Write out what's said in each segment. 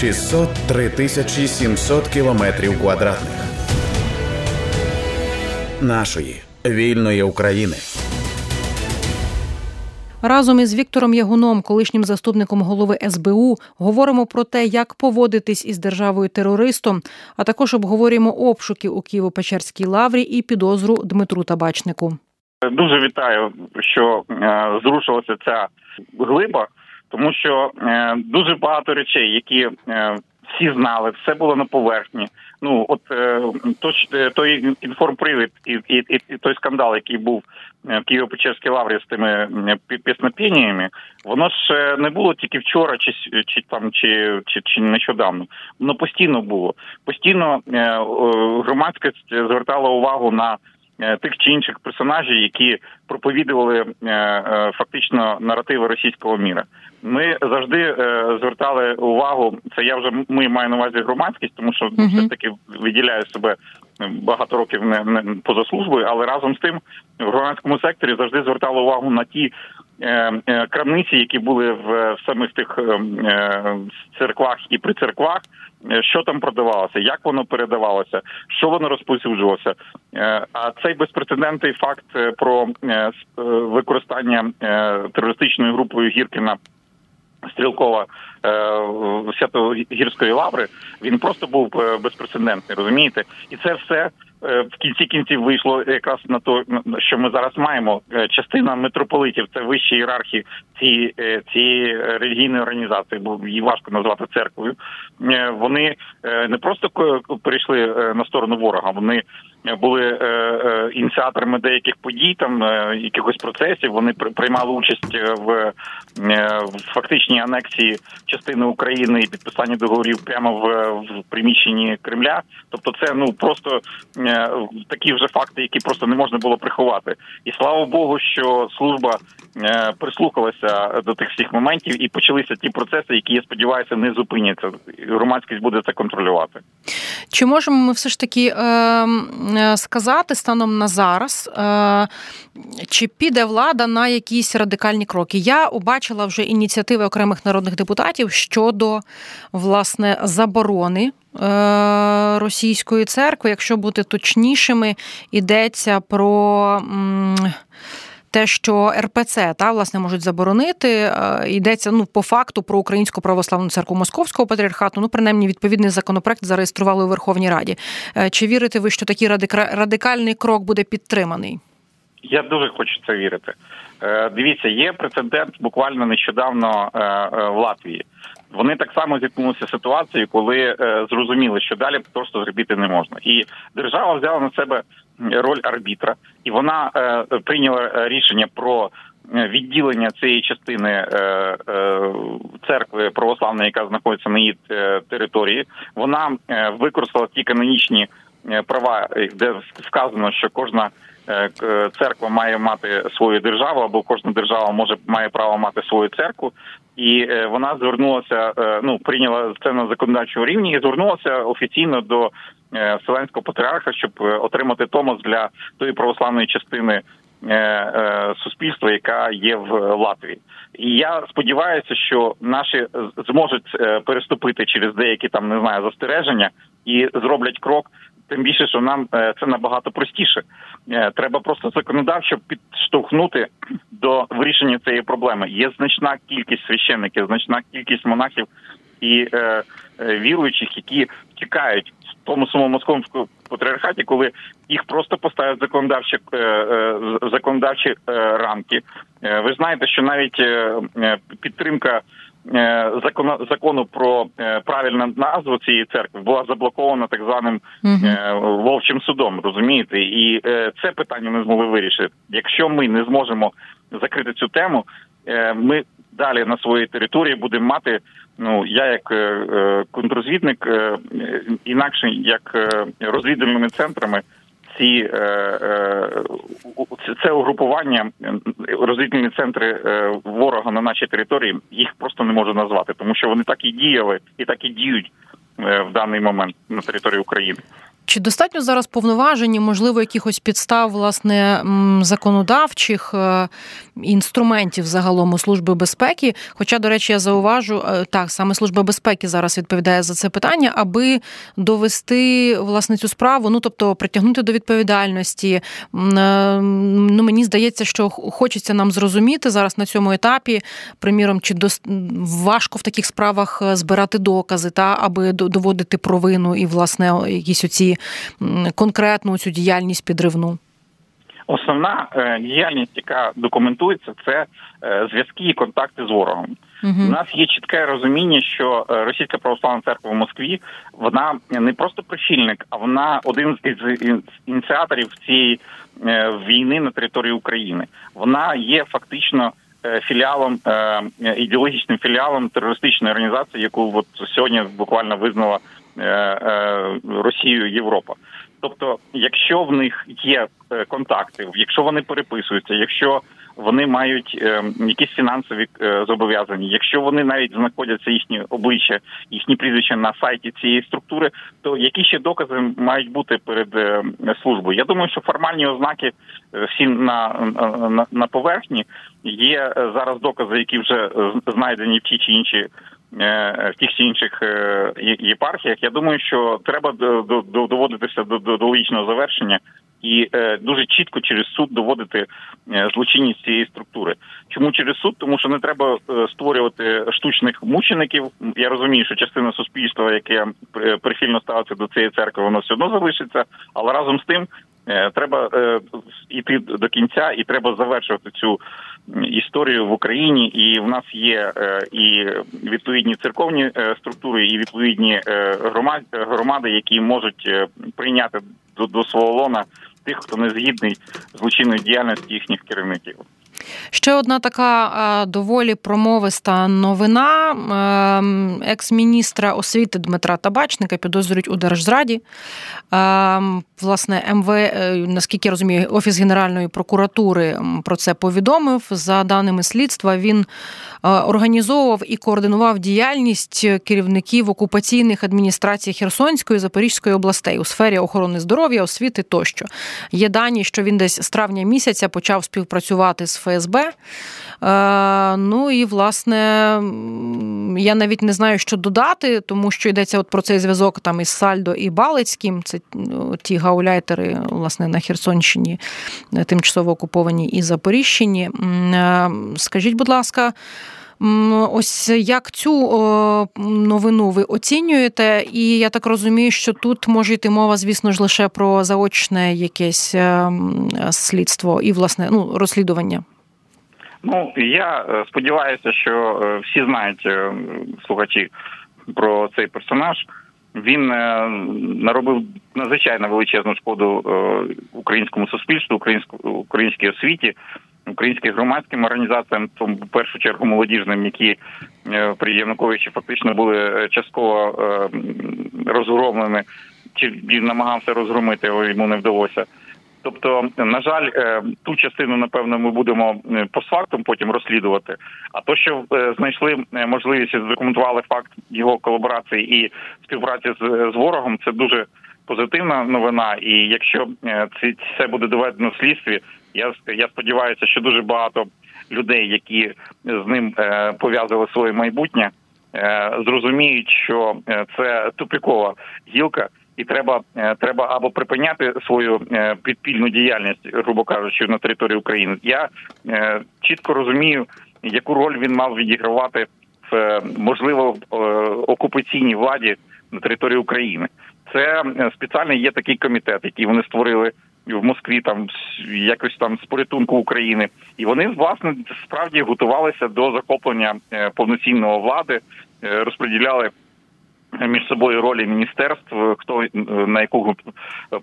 603 тисячі 700 кілометрів квадратних нашої вільної України. Разом із Віктором Ягуном, колишнім заступником голови СБУ, говоримо про те, як поводитись із державою терористом, а також обговорюємо обшуки у Києво-Печерській лаврі і підозру Дмитру Табачнику. Дуже вітаю, що е, зрушилася ця глиба, тому що е, дуже багато речей, які е, всі знали, все було на поверхні. Ну от е, той, той інформпривід і, і, і, і той скандал, який був в Києво-Печерській лаврі з тими піснопіннями, воно ж не було тільки вчора, чи чи там, чи чи, чи нещодавно. Воно постійно було. Постійно е, громадськість звертала увагу на Е, тих чи інших персонажів, які проповідували е, е, фактично наративи російського міра. Ми завжди звертали увагу. Це я вже ми маю на увазі громадськість, тому що угу. все ж таки виділяю себе багато років не, не поза службою, але разом з тим в громадському секторі завжди звертали увагу на ті крамниці, які були в самих тих церквах і при церквах. Е, що там продавалося, як воно передавалося, що воно розповсюджувалося. Е, а цей безпрецедентний факт е, про використання терористичною групою Гіркіна. Стрілкова Свято-Гірської лаври він просто був безпрецедентний, розумієте, і це все Е, в кінці кінців вийшло якраз на то, що ми зараз маємо. Е, частина митрополитів це вищі ієрархії цієї е, цієї релігійної організації, бо її важко назвати церквою. Вони не просто перейшли на сторону ворога, вони були ініціаторами деяких подій, там якихось процесів. Вони приймали участь в фактичній анексії частини України і підписанні договорів прямо в, в приміщенні Кремля. Тобто, це ну просто Е, такі вже факти, які просто не можна було приховати. І слава Богу, що служба е, прислухалася до тих всіх моментів і почалися ті процеси, які я сподіваюся не зупиняться. Громадськість буде це контролювати. Чи можемо ми все ж таки ем, е, сказати станом на зараз, е, чи піде влада на якісь радикальні кроки? Я побачила вже ініціативи окремих народних депутатів щодо власне заборони. Е, російської церкви, якщо бути точнішими, йдеться про те, що РПЦ та власне можуть заборонити. Е, йдеться ну по факту про українську православну церкву Московського патріархату. Ну, принаймні, відповідний законопроект зареєстрували у Верховній Раді. Е, чи вірите ви, що такий радикальний крок буде підтриманий? Я дуже хочу це вірити. Дивіться, є прецедент буквально нещодавно в Латвії. Вони так само зіткнулися ситуацією, коли е, зрозуміли, що далі просто зробити не можна, і держава взяла на себе роль арбітра, і вона е, прийняла рішення про е, відділення цієї частини е, е, церкви православної, яка знаходиться на її е, території. Вона використала ті канонічні права, де вказано, що кожна. Церква має мати свою державу, або кожна держава може має право мати свою церкву і е, вона звернулася. Е, ну прийняла це на законодавчому рівні і звернулася офіційно до е, Вселенського патріарха, щоб отримати томос для тої православної частини. Суспільства, яка є в Латвії, і я сподіваюся, що наші зможуть переступити через деякі там не знаю застереження і зроблять крок Тим більше, що нам е, це набагато простіше. Е, треба просто законодавчо підштовхнути до вирішення цієї проблеми. Є значна кількість священників, значна кількість монахів і е, е, віруючих, які тікають в тому самому московському патріархаті, коли їх просто поставлять законодавчі е, е, законодавчі рамки. Ви знаєте, що навіть підтримка. Е, закону закону про е, правильну назву цієї церкви була заблокована так званим uh вовчим судом. Розумієте, і це питання не змогли вирішити. Якщо ми не зможемо закрити цю тему, ми далі на своїй території будемо мати. Ну я як контррозвідник, інакше як розвідувальними центрами ці е, е, це угрупування розвідні центри е, ворога на нашій території їх просто не можу назвати, тому що вони так і діяли і так і діють в даний момент на території України. Чи достатньо зараз повноважені, можливо, якихось підстав власне законодавчих е, інструментів загалом у служби безпеки? Хоча, до речі, я зауважу, е, так саме служба безпеки зараз відповідає за це питання, аби довести власне цю справу, ну тобто притягнути до відповідальності. Е, ну мені здається, що хочеться нам зрозуміти зараз на цьому етапі, приміром, чи до важко в таких справах збирати докази, та аби доводити провину і власне якісь оці конкретну цю діяльність підривну? Основна е, діяльність, яка документується, це е, зв'язки і контакти з ворогом. Угу. У нас є чітке розуміння, що е, російська православна церква в Москві вона не просто прихильник, а вона один з ініціаторів цієї війни на території України. Вона є фактично. Філіалом ідеологічним філіалом терористичної організації, яку от сьогодні буквально визнала Росією Європа. Тобто, якщо в них є е, контакти, якщо вони переписуються, якщо вони мають е, якісь фінансові е, зобов'язання, якщо вони навіть знаходяться їхні обличчя, їхні прізвища на сайті цієї структури, то які ще докази мають бути перед е, службою? Я думаю, що формальні ознаки всі на, на, на поверхні є зараз докази, які вже знайдені в ті чи інші Е, в тих чи інших е, єпархіях. Я думаю, що треба доводитися до, до, до логічного завершення і е, дуже чітко через суд доводити злочинність цієї структури. Чому через суд? Тому що не треба створювати штучних мучеників. Я розумію, що частина суспільства, яке прихильно ставиться до цієї церкви, воно все одно залишиться, але разом з тим. Треба йти до кінця, і треба завершувати цю історію в Україні, і в нас є е, і відповідні церковні е, структури, і відповідні е, громади, які можуть прийняти до, свого лона тих, хто не згідний з злочинною діяльністю їхніх керівників. Ще одна така доволі промовиста новина. Ем, екс-міністра освіти Дмитра Табачника підозрюють у держзраді. Ем, власне, МВ, е, наскільки я розумію, офіс Генеральної прокуратури про це повідомив. За даними слідства, він е, організовував і координував діяльність керівників окупаційних адміністрацій Херсонської Запорізької областей у сфері охорони здоров'я, освіти тощо. Є дані, що він десь з травня місяця почав співпрацювати з ФСБ. Е, ну і власне я навіть не знаю, що додати, тому що йдеться от про цей зв'язок там із Сальдо і Балицьким. Це ті гауляйтери, власне, на Херсонщині, е, тимчасово окуповані і Запоріжчині. Е, скажіть, будь ласка. Ось як цю новину ви оцінюєте, і я так розумію, що тут може йти мова, звісно ж, лише про заочне якесь слідство і власне ну розслідування. Ну я е, сподіваюся, що е, всі знають е, слухачі про цей персонаж. Він наробив надзвичайно величезну шкоду українському суспільству, українській освіті, українським громадським організаціям, в першу чергу молодіжним, які при Януковичі фактично були частково розгромлені, чи він намагався розгромити, але йому не вдалося. Тобто, на жаль, е, ту частину, напевно, ми будемо е, постфактум потім розслідувати. А то, що е, знайшли можливість і задокументували факт його колаборації і співпраці з, з ворогом, це дуже позитивна новина. І якщо це, це буде доведено в слідстві, я я сподіваюся, що дуже багато людей, які з ним пов'язали своє майбутнє, зрозуміють, що це тупікова гілка і треба е, треба або припиняти свою е, підпільну діяльність, грубо кажучи, на території України. Я е, чітко розумію, яку роль він мав відігравати в можливо окупаційній владі на території України. Це спеціальний є такий комітет, який вони створили. В Москві там якось там з порятунку України, і вони власне справді готувалися до захоплення повноцінного влади, розподіляли між собою ролі міністерств, хто е, на яку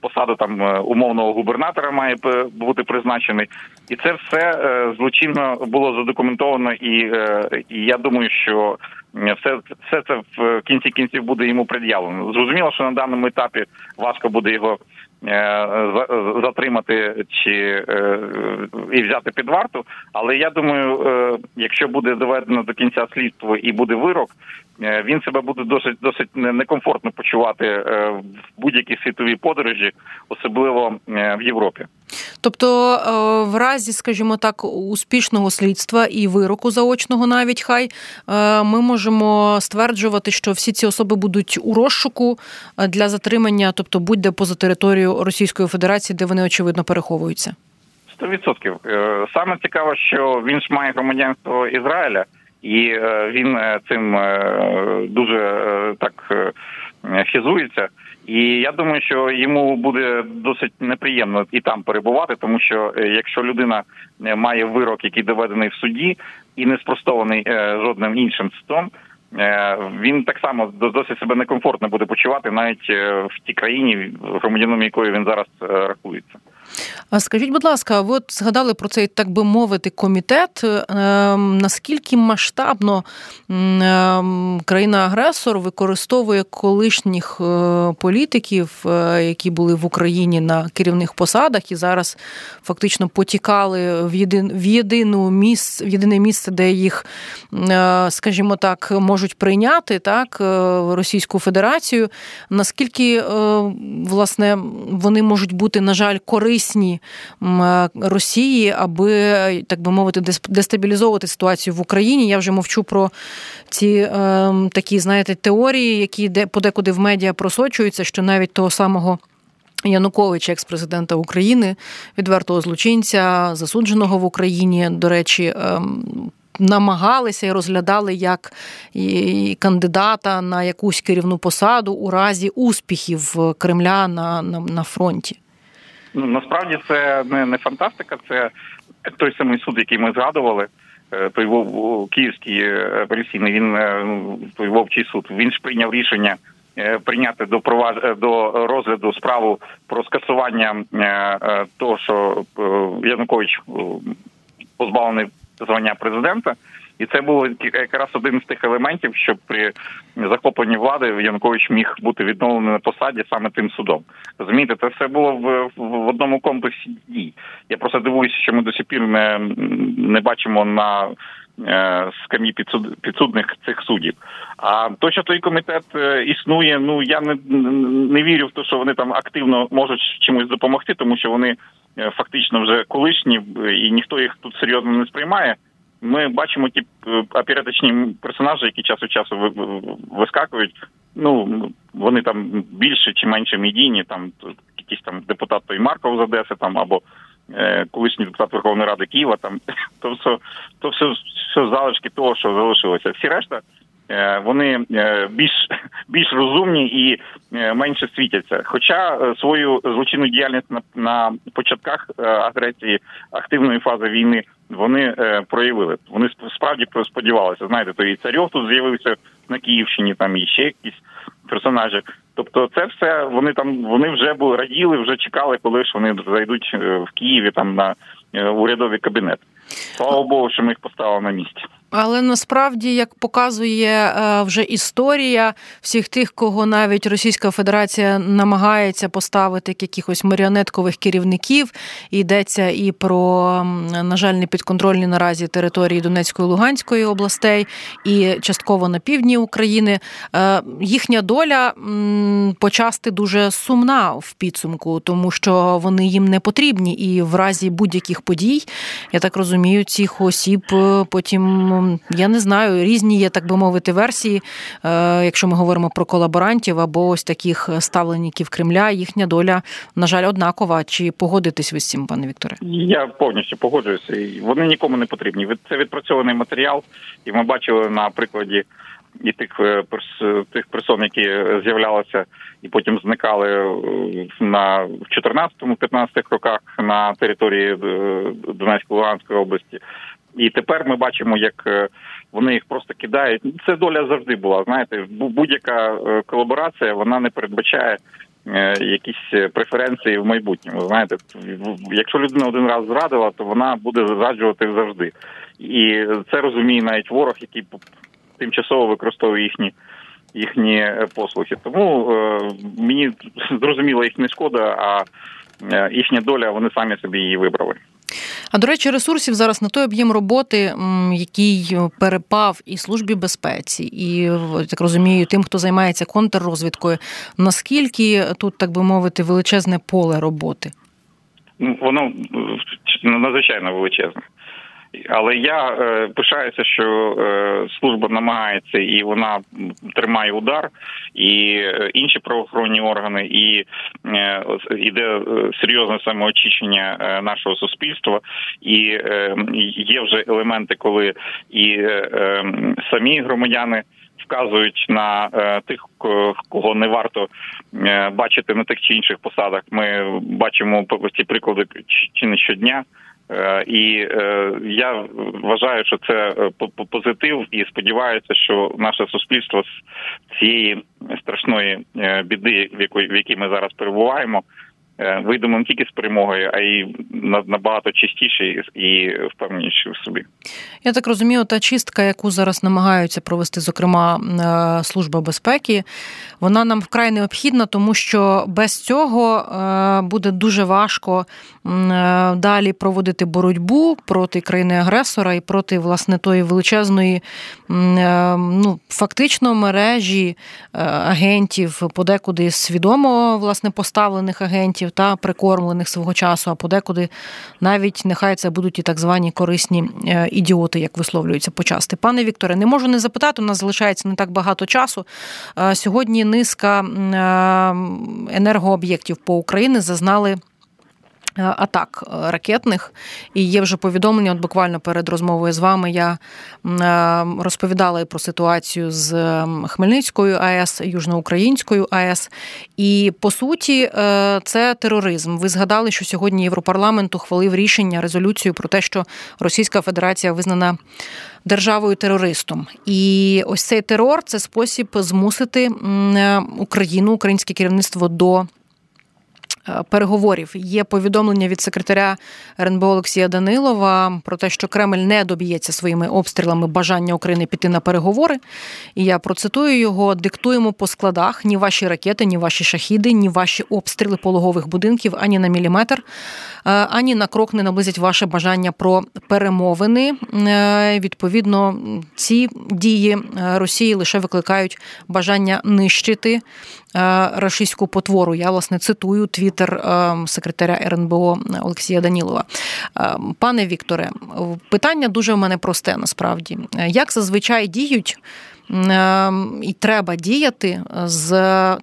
посаду там е, умовного губернатора має бути призначений, і це все е, злочинно було задокументовано, і і я думаю, що все все це в кінці кінців буде йому пред'явлено. Зрозуміло, що на даному етапі важко буде його затримати чи і взяти під варту. Але я думаю, якщо буде доведено до кінця слідство і буде вирок, він себе буде досить досить некомфортно почувати в будь-якій світовій подорожі, особливо в Європі. Тобто, в разі, скажімо так, успішного слідства і вироку заочного, навіть хай ми можемо стверджувати, що всі ці особи будуть у розшуку для затримання, тобто будь-де поза територію Російської Федерації, де вони очевидно переховуються. Сто відсотків е, саме цікаво, що він ж має громадянство Ізраїля, і е, він е, цим дуже так хизується. І я думаю, що йому буде досить неприємно і там перебувати, тому що якщо людина має вирок, який доведений в суді, і не спростований жодним іншим судом, він так само досить себе некомфортно буде почувати навіть в тій країні, громадянам якої він зараз рахується. Скажіть, будь ласка, ви от згадали про цей, так би мовити, комітет. Ем, наскільки масштабно ем, країна-агресор використовує колишніх е, політиків, е, які були в Україні на керівних посадах і зараз фактично потікали в в єдину місце, в єдине місце, де їх, е, скажімо так, можуть прийняти так Російську Федерацію? Наскільки власне вони можуть бути, на жаль, корисні? Корисні Росії, аби так би мовити, дестабілізовувати ситуацію в Україні. Я вже мовчу про ці е, такі, знаєте, теорії, які де подекуди в медіа просочуються, що навіть того самого. Януковича, екс-президента України, відвертого злочинця, засудженого в Україні, до речі, ем, намагалися і розглядали як кандидата на якусь керівну посаду у разі успіхів Кремля на, на, на фронті. Ну насправді це не не фантастика, це той самий суд, який ми згадували. Е, той вов київський е, апеляційний, він е, ну, той вовчий суд. Він ж прийняв рішення прийняти до проваж... до розгляду справу про скасування того, що Янукович позбавлений звання президента. І це був якраз один з тих елементів, що при захопленні влади Янукович міг бути відновлений на посаді саме тим судом. Розумієте, це все було в в одному комплексі дій. Я просто дивуюся, що ми до сих пір не не бачимо на е, скам'ї підсуд, підсудних цих суддів. А то, що той комітет е, існує, ну я не не вірю в те, що вони там активно можуть чимось допомогти, тому що вони е, фактично вже колишні, і ніхто їх тут серйозно не сприймає. Ми бачимо ті е, оператичні персонажі, які час від часу вискакують. Ну вони там більше чи менше медійні, там якийсь там депутат той Марков з Одеси, там або е, колишній депутат Верховної Ради Києва. Там то все то все, все залишки того, що залишилося. Всі решта е, вони е, більш більш розумні і е, менше світяться. Хоча свою злочинну діяльність на на початках агресії активної фази війни вони е, проявили. Вони справді сподівалися. Знаєте, то і царьов тут з'явився на Київщині, там і ще якісь персонажі. Тобто, це все вони там вони вже були раділи, вже чекали, коли ж вони зайдуть е, в Києві там на е, урядовий кабінет. Слава Богу, що ми їх поставили на місці. Але насправді, як показує е, вже історія всіх тих, кого навіть Російська Федерація намагається поставити як якихось маріонеткових керівників, йдеться і про, на жаль, непідконтрольні наразі території Донецької Луганської областей і частково на півдні України. Е, їхня доля почасти дуже сумна в підсумку, тому що вони їм не потрібні, і в разі будь-яких подій, я так розумію, цих осіб е, потім я не знаю, різні є, так би мовити, версії, е, якщо ми говоримо про колаборантів або ось таких ставленників Кремля, їхня доля, на жаль, однакова. Чи погодитесь ви з цим, пане Вікторе? Я повністю погоджуюся. Вони нікому не потрібні. Це відпрацьований матеріал, і ми бачили на прикладі. І тих е, тих персон, які з'являлися і потім зникали е, на в 14-15 роках на території Донецької Луганської області, і тепер ми бачимо, як е, вони їх просто кидають. Це доля завжди була. Знаєте, будь-яка е, колаборація вона не передбачає е, якісь преференції в майбутньому. Знаєте, якщо людина один раз зрадила, то вона буде зраджувати завжди. І це розуміє навіть ворог, який тимчасово використовує їхні. Їхні послухи, тому мені зрозуміло їх не шкода, а їхня доля вони самі собі її вибрали. А до речі, ресурсів зараз на той об'єм роботи, який перепав і службі безпеці, і так розумію, тим, хто займається контррозвідкою. Наскільки тут, так би мовити, величезне поле роботи? Ну, воно надзвичайно величезне. Але я е, пишаюся, що е, служба намагається і вона тримає удар, і е, інші правоохоронні органи, і е, іде е, серйозне самоочищення е, нашого суспільства, і є вже елементи, коли і самі громадяни. Вказують на е, тих, кого не варто е, бачити на тих чи інших посадах. Ми бачимо ці приклади чи не щодня. Е, і е, я вважаю, що це е, позитив, і сподіваюся, що наше суспільство з цієї страшної біди, в якій ми зараз перебуваємо, вийдемо не тільки з перемогою, а й набагато чистіше і впевненіші в собі. Я так розумію, та чистка, яку зараз намагаються провести, зокрема е, служба безпеки, вона нам вкрай необхідна, тому що без цього е, буде дуже важко далі проводити боротьбу проти країни-агресора і проти власне тої величезної, ну фактично мережі агентів, подекуди свідомо власне поставлених агентів агентів та прикормлених свого часу, а подекуди навіть нехай це будуть і так звані корисні е, ідіоти, як висловлюються почасти. Пане Вікторе, не можу не запитати, у нас залишається не так багато часу. Е, сьогодні низка е, енергооб'єктів по Україні зазнали. Е, атак е, ракетних. І є вже повідомлення. От буквально перед розмовою з вами я е, розповідала про ситуацію з Хмельницькою АЕС, Южноукраїнською АЕС. І по суті, це тероризм. Ви згадали, що сьогодні Європарламент ухвалив рішення резолюцію про те, що Російська Федерація визнана. Державою терористом, і ось цей терор це спосіб змусити Україну, українське керівництво до переговорів. Є повідомлення від секретаря РНБО Олексія Данилова про те, що Кремль не доб'ється своїми обстрілами бажання України піти на переговори. І я процитую його: диктуємо по складах ні ваші ракети, ні ваші шахіди, ні ваші обстріли пологових будинків ані на міліметр, е, ані на крок не наблизять ваше бажання про перемовини. Е, відповідно, ці дії Росії лише викликають бажання нищити рашистську потвору. Я власне цитую твіттер е, секретаря РНБО Олексія Данілова. Е, пане Вікторе, питання дуже в мене просте насправді. Як зазвичай діють? Е, і треба діяти з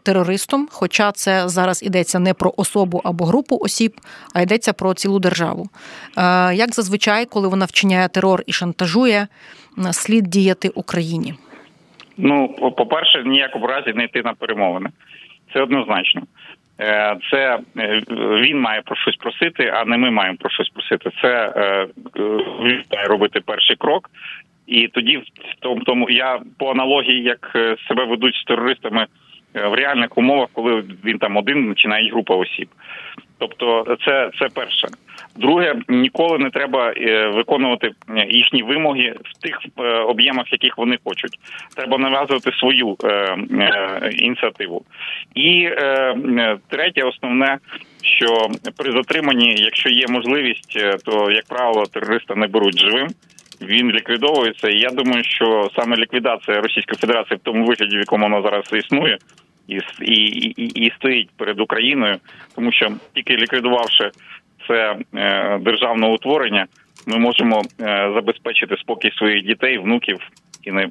терористом, хоча це зараз йдеться не про особу або групу осіб, а йдеться про цілу державу. Як зазвичай, коли вона вчиняє терор і шантажує, слід діяти Україні? Ну, по-перше, ніякому разі не йти на перемовини. Це однозначно. Е, це е, він має про щось просити, а не ми маємо про щось просити. Це е, він має робити перший крок. І тоді в тому, тому я по аналогії, як себе ведуть з терористами в реальних умовах, коли він там один починає група осіб. Тобто, це це перше. Друге, ніколи не треба е, виконувати е, їхні вимоги в тих е, об'ємах, яких вони хочуть. Треба нав'язувати свою ініціативу. І третє, основне, що при затриманні, якщо є можливість, то як правило терориста не беруть живим. Він ліквідовується, і я думаю, що саме ліквідація Російської Федерації в тому вигляді, в якому вона зараз існує, і і, і, і стоїть перед Україною, тому що тільки ліквідувавши це е, державне утворення, ми можемо е, забезпечити спокій своїх дітей, внуків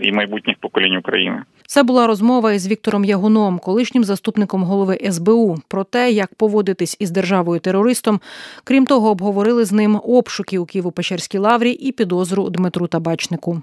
і майбутніх поколінь України. Це була розмова із Віктором Ягуном, колишнім заступником голови СБУ, про те, як поводитись із державою терористом. Крім того, обговорили з ним обшуки у Києво-Печерській лаврі і підозру Дмитру Табачнику.